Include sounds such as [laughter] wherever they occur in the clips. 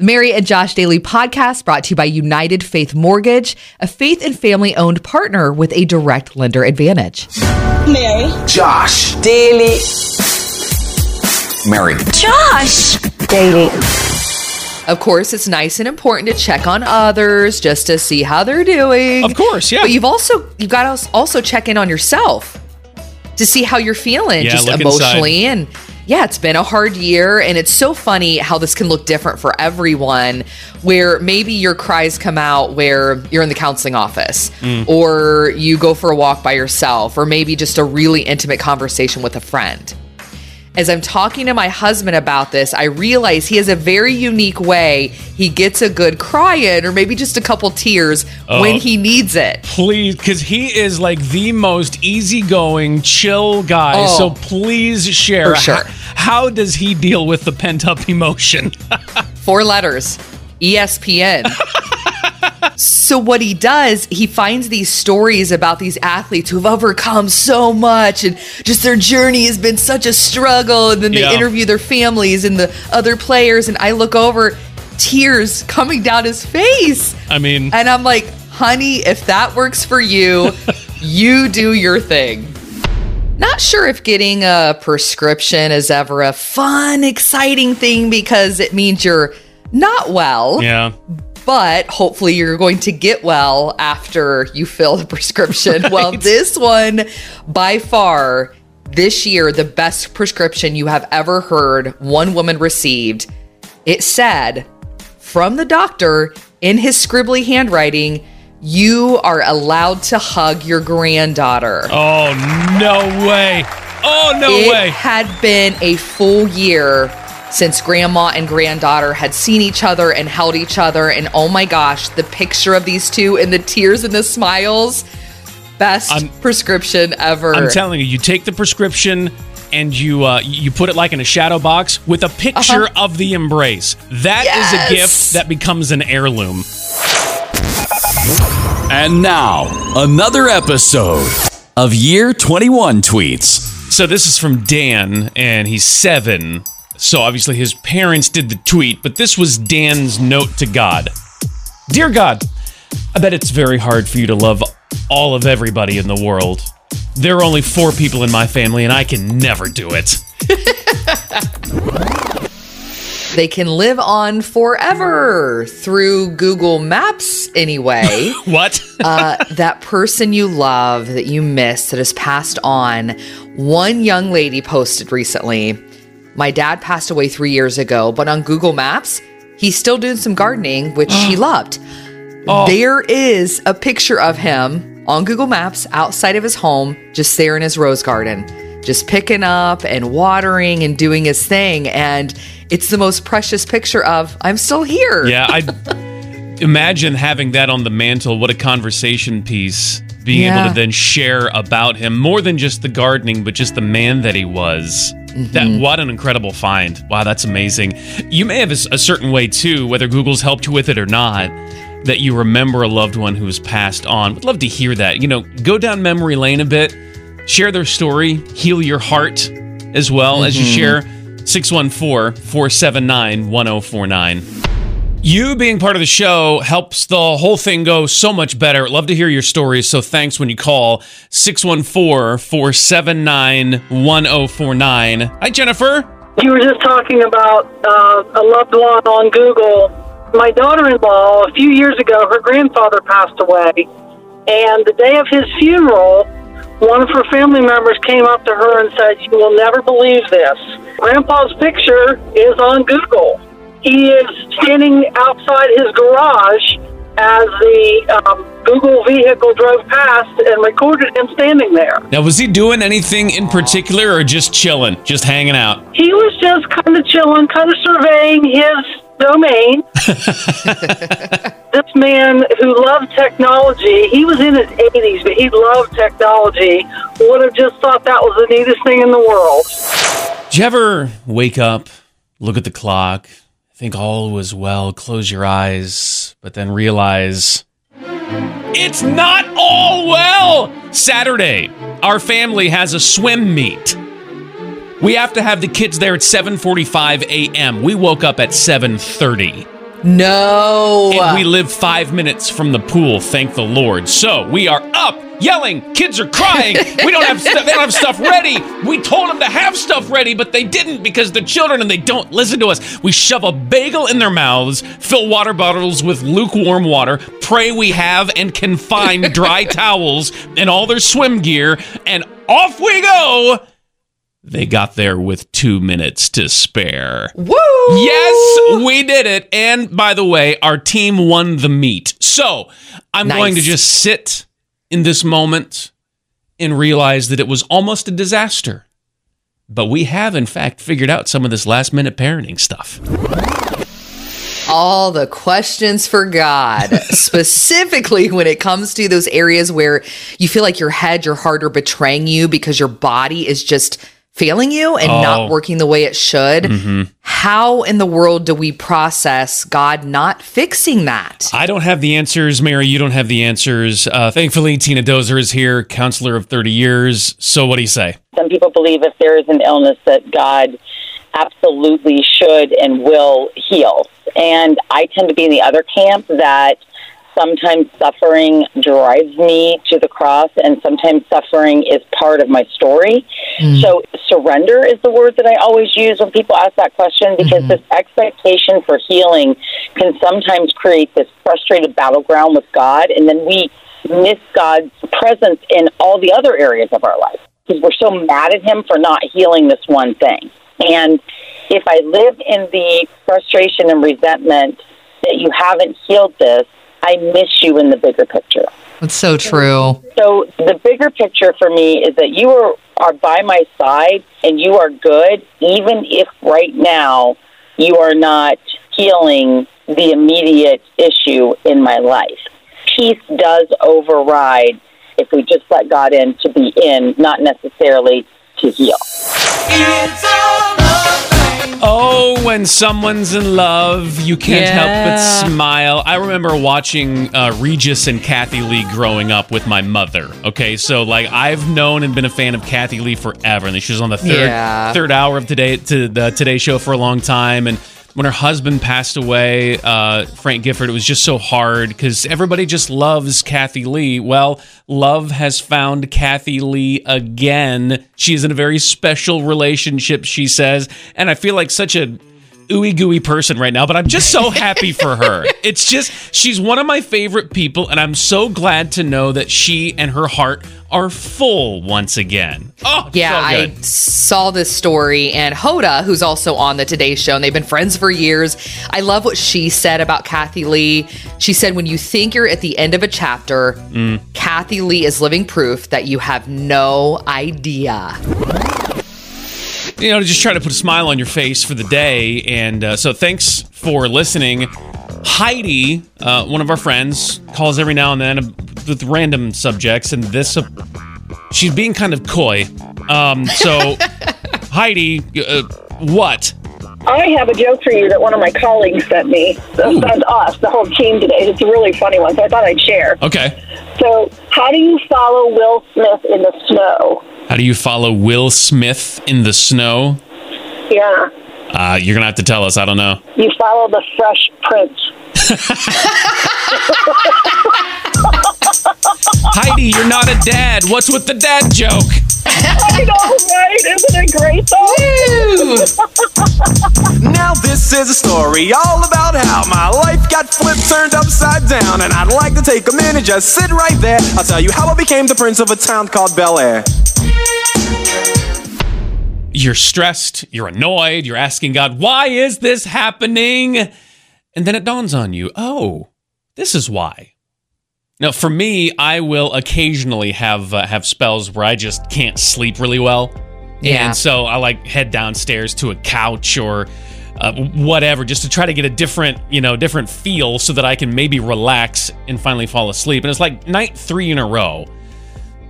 The Mary and Josh Daily podcast brought to you by United Faith Mortgage, a faith and family owned partner with a direct lender advantage. Mary. Josh. Daily. Mary. Josh. Daily. Of course, it's nice and important to check on others just to see how they're doing. Of course, yeah. But you've also you've got to also check in on yourself to see how you're feeling, Yeah, just look emotionally and yeah, it's been a hard year and it's so funny how this can look different for everyone where maybe your cries come out where you're in the counseling office Mm. or you go for a walk by yourself or maybe just a really intimate conversation with a friend. As I'm talking to my husband about this, I realize he has a very unique way he gets a good cry in or maybe just a couple tears Oh. when he needs it. Please, because he is like the most easygoing, chill guy. Oh. so please share. Sure. How, how does he deal with the pent up emotion? [laughs] Four letters ESPN. [laughs] so, what he does, he finds these stories about these athletes who've overcome so much and just their journey has been such a struggle. And then they Yeah. interview their families and the other players. And I look over, tears coming down his face. I mean, And I'm like, honey, if that works for you, [laughs] you do your thing. Not sure if getting a prescription is ever a fun, exciting thing because it means you're not well, yeah. But hopefully you're going to get well after you fill the prescription. [laughs] Well, this one, by far, this year, the best prescription you have ever heard one woman received. It said from the doctor in his scribbly handwriting, you are allowed to hug your granddaughter. Oh, no way. Oh, no it way. had been a full year since grandma and granddaughter had seen each other and held each other. And oh my gosh, the picture of these two and the tears and the smiles. Best I'm- prescription ever. I'm telling you, you take the prescription and you uh, you put it like in a shadow box with a picture of the embrace. That is Uh-huh. Yes. a gift that becomes an heirloom. And now, another episode of Year 21 Tweets. So this is from Dan, and he's seven. So obviously his parents did the tweet, but this was Dan's note to God. Dear God, I bet it's very hard for you to love all of everybody in the world. There are only four people in my family, and I can never do it. [laughs] they can live on forever through Google Maps anyway. [laughs] What? [laughs] uh, that person you love that you miss that has passed on. One young lady posted recently My dad passed away three years ago, but on Google Maps, he's still doing some gardening, which he [gasps] loved. Oh. There is a picture of him on Google Maps outside of his home, just there in his rose garden, just picking up and watering and doing his thing. And it's the most precious picture of I'm still here. yeah, I [laughs] imagine having that on the mantle. What a conversation piece. Being Yeah. able to then share about him more than just the gardening, but just the man that he was. That what an incredible find! Wow, that's amazing. You may have a certain way too, whether Google's helped you with it or not, that you remember a loved one who has passed on. Would love to hear that. You know, go down memory lane a bit, share their story, heal your heart as well as you mm-hmm. share 614 479 1049. You being part of the show helps the whole thing go so much better. Love to hear your stories, so thanks when you call 614 479 1049. Hi, Jennifer. You were just talking about uh, a loved one on Google. My daughter in law, a few years ago, her grandfather passed away. And the day of his funeral, one of her family members came up to her and said, You will never believe this. Grandpa's picture is on Google. He is standing outside his garage as the um, Google vehicle drove past and recorded him standing there. Now, was he doing anything in particular or just chilling, just hanging out? he was just kind of chilling, kind of surveying his domain. [laughs] this man who loved technology, he was in his 80s, but he loved technology, would have just thought that was the neatest thing in the world. Did you ever wake up, look at the clock, think all was well, close your eyes, but then realize it's not all well? Saturday, our family has a swim meet. We have to have the kids there at 7:45 a.m. We woke up at 7:30. No. And we live five minutes from the pool, thank the Lord. So we are up, yelling. Kids are crying. [laughs] We don't have stuff. They don't have stuff ready. We told them to have stuff ready, but they didn't because they're children and they don't listen to us. We shove a bagel in their mouths, fill water bottles with lukewarm water, pray we have and can find dry [laughs] towels and all their swim gear, and off we go. They got there with two minutes to spare. Woo! Yes, we did it. And by the way, our team won the meet. So I'm Nice. going to just sit in this moment and realize that it was almost a disaster. But we have, in fact, figured out some of this last minute parenting stuff. all the questions for God, [laughs] specifically when it comes to those areas where you feel like your head, your heart are betraying you because your body is just failing you and Oh. Mm-hmm. not working the way it should. How in the world do we process God not fixing that? I don't have the answers, Mary. You don't have the answers. Uh, thankfully, Tina Dozer is here, counselor of 30 years. So, what do you say? Some people believe if there is an illness that God absolutely should and will heal. And I tend to be in the other camp that sometimes suffering drives me to the cross and sometimes suffering is part of my story. Hmm. So surrender is the word that I always use when people ask that question because hmm. this expectation for healing can sometimes create this frustrated battleground with God and then we miss God's presence in all the other areas of our life because we're so mad at him for not healing this one thing. And if I live in the frustration and resentment that you haven't healed this, I miss you in the bigger picture. It's so true. So the bigger picture for me is that you are, are by my side and you are good, even if right now you are not healing the immediate issue in my life. Peace does override if we just let God in to be in, not necessarily to heal. Oh, when someone's in love, you can't help but smile. I remember watching uh, Regis and Kathie Lee growing up with my mother. Okay, so like I've known and been a fan of Kathie Lee forever, and she was on the third Yeah. third hour of today to the Today Show for a long time, and. When her husband passed away, uh, Frank Gifford, it was just so hard because everybody just loves Kathie Lee. Well, love has found Kathie Lee again. She is in a very special relationship, she says. And I feel like such a ooey gooey person right now, but I'm just so happy for her. [laughs] It's just, she's one of my favorite people, and I'm so glad to know that she and her heart are full once again. Oh, Yeah, so I saw this story, and Hoda, who's also on the Today Show, and they've been friends for years. I love what she said about Kathie Lee. She said, When you think you're at the end of a chapter, Mm. Kathie Lee is living proof that you have no idea. You know, to just try to put a smile on your face for the day. And uh, so thanks for listening. Heidi, uh, one of our friends, calls every now and then with random subjects, and this, uh, she's being kind of coy. Um, so, [laughs] Heidi, uh, what? I have a joke for you that one of my colleagues sent me. Ooh. Sent us, the whole team today. It's a really funny one, so I thought I'd share. Okay. So, how do you follow Will Smith in the snow? How do you follow Will Smith in the snow? Yeah, Uh, you're going to have to tell us. I don't know. you follow the Fresh Prince. [laughs] Heidi, you're not a dad. What's with the dad joke? [laughs] I know, right? Isn't it great, though? [laughs] Now this is a story all about how my life got flipped, turned upside down, and I'd like to take a minute, just sit right there. I'll tell you how I became the prince of a town called Bel Air. you're stressed, you're annoyed, you're asking God, why is this happening? And then it dawns on you, oh, this is why. Now, for me, I will occasionally have uh, have spells where I just can't sleep really well, Yeah. and so I like head downstairs to a couch or uh, whatever, just to try to get a different, you know, different feel, so that I can maybe relax and finally fall asleep. And it's like night three in a row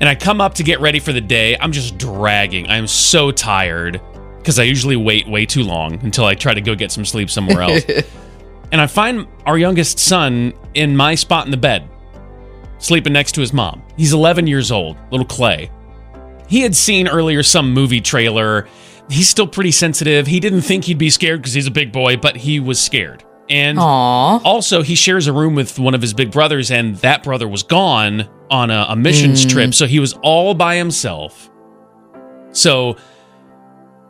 and I come up to get ready for the day. I'm just dragging. I'm so tired because I usually wait way too long until I try to go get some sleep somewhere else. [laughs] and I find our youngest son in my spot in the bed, sleeping next to his mom. He's 11 years old, little Clay. He had seen earlier some movie trailer. He's still pretty sensitive. He didn't think he'd be scared because he's a big boy, but he was scared. And Aw. also, he shares a room with one of his big brothers, and that brother was gone on a, a missions mm. trip. So he was all by himself. So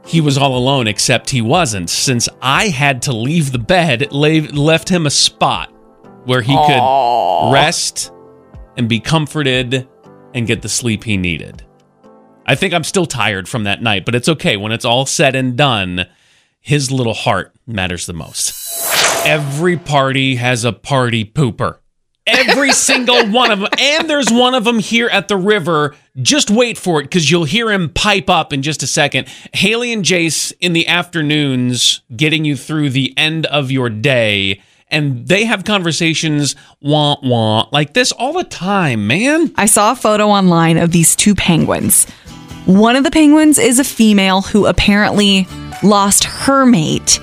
he was all alone, except he wasn't. Since I had to leave the bed, left him a spot where he could rest and be comforted and get the sleep he needed. I think I'm still tired from that night, but it's okay. When it's all said and done, his little heart matters the most. Every party has a party pooper. Every [laughs] single one of them. And there's one of them here at the river. Just wait for it because you'll hear him pipe up in just a second. Haley and Jace in the afternoons getting you through the end of your day. And they have conversations, wah wah, like this all the time, man. I saw a photo online of these two penguins. One of the penguins is a female who apparently lost her mate.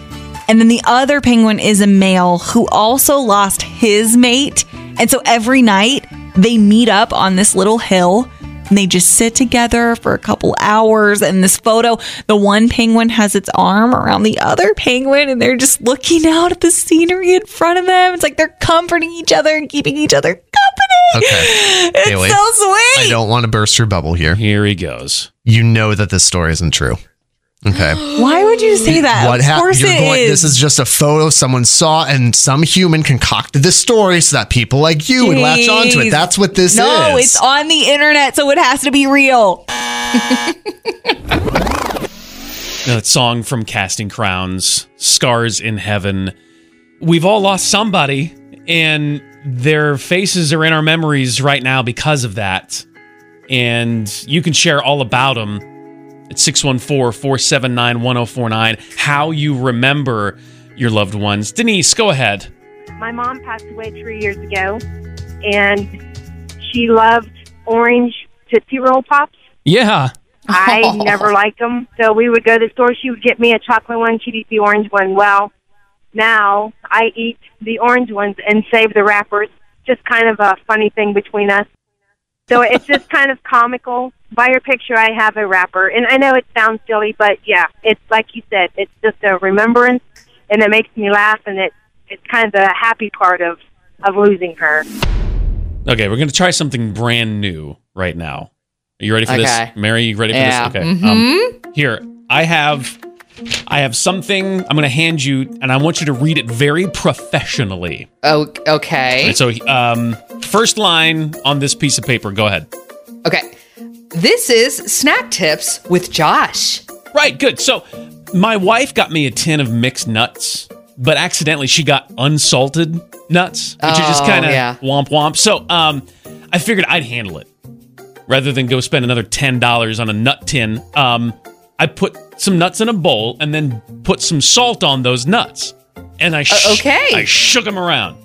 And then the other penguin is a male who also lost his mate. And so every night they meet up on this little hill and they just sit together for a couple hours. And this photo, the one penguin has its arm around the other penguin and they're just looking out at the scenery in front of them. It's like they're comforting each other and keeping each other company. Okay. [laughs] It's Haley, so sweet. I don't want to burst your bubble here. Here he goes. You know that this story isn't true. Okay. [gasps] Why would you say that? what of happened? course You're it going. is. This is just a photo someone saw, and some human concocted this story so that people like you would latch onto Jeez. it. That's what this no, is. No, it's on the internet, so it has to be real. [laughs] That song from Casting Crowns, Scars in Heaven. We've all lost somebody, and their faces are in our memories right now because of that. And you can share all about them at 614 479 1049, how you remember your loved ones. Denise, go ahead. My mom passed away three years ago, and she loved orange Tootsie Roll Pops. Yeah. I [laughs] never liked them, so we would go to the store. She would get me a chocolate one. She'd eat the orange one. Well, now I eat the orange ones and save the wrappers. Just kind of a funny thing between us. So it's just kind of comical. By your picture, I have a wrapper, and I know it sounds silly, but yeah, it's like you said, it's just a remembrance, and it makes me laugh, and it it's kind of the happy part of of losing her. Okay, we're going to try something brand new right now. Are you ready for Okay. this? Mary, you ready for Yeah. this? Okay. Um, here, I have I have something I'm going to hand you and I want you to read it very professionally. Oh, okay. So, um, first line on this piece of paper, go ahead. Okay. This is Snack Tips with Josh. Right, good. So, my wife got me a tin of mixed nuts, but accidentally she got unsalted nuts, which are just Oh, kind of yeah. womp womp. So, um, I figured I'd handle it rather than go spend another ten dollars on a nut tin. Um, I put some nuts in a bowl and then put some salt on those nuts, and I sh- Uh, okay. I shook them around.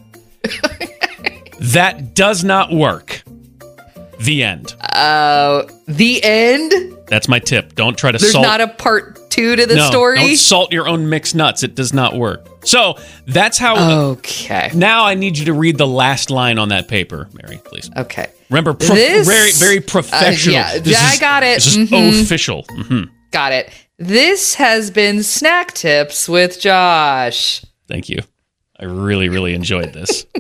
[laughs] that does not work. The end. Uh, the end. That's my tip. Don't try to There's salt. not a part two to the no, story. Don't salt your own mixed nuts. It does not work. So that's how. Okay. Now I need you to read the last line on that paper, Mary, please. Okay. Remember, prof- This- very, very professional. Uh, yeah, This I is- got it. This is Mhm. official. hmm Got it. This has been Snack Tips with Josh. Thank you. I really, really enjoyed this. [laughs]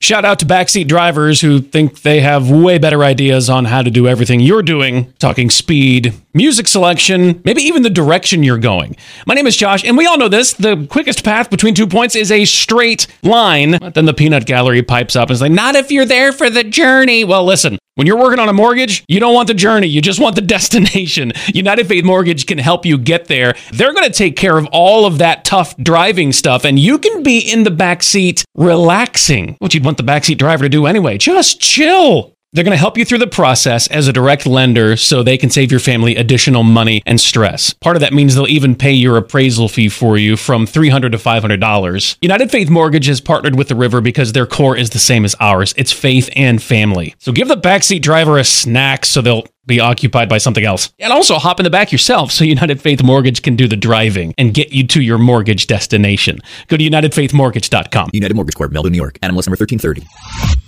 Shout out to backseat drivers who think they have way better ideas on how to do everything you're doing, talking speed, music selection, maybe even the direction you're going. My name is Josh, and we all know this. The quickest path between two points is a straight line. But then the peanut gallery pipes up and is like, not if you're there for the journey. Well, listen, when you're working on a mortgage, you don't want the journey, you just want the [laughs] destination. United Faith Mortgage can help you get there. They're going to take care of all of that tough driving stuff, and you can be in the back seat relaxing, what you'd want the backseat driver to do anyway. Just chill. They're going to help you through the process as a direct lender so they can save your family additional money and stress. Part of that means they'll even pay your appraisal fee for you from $300 to $500. United Faith Mortgage has partnered with the River because their core is the same as ours. It's faith and family. So give the backseat driver a snack so they'll be occupied by something else. And also hop in the back yourself so [laughs] United Faith Mortgage can do the driving and get you to your mortgage destination. Go to unitedfaithmortgage.com. United Mortgage Corp, Melville, New York. NMLS number 1330.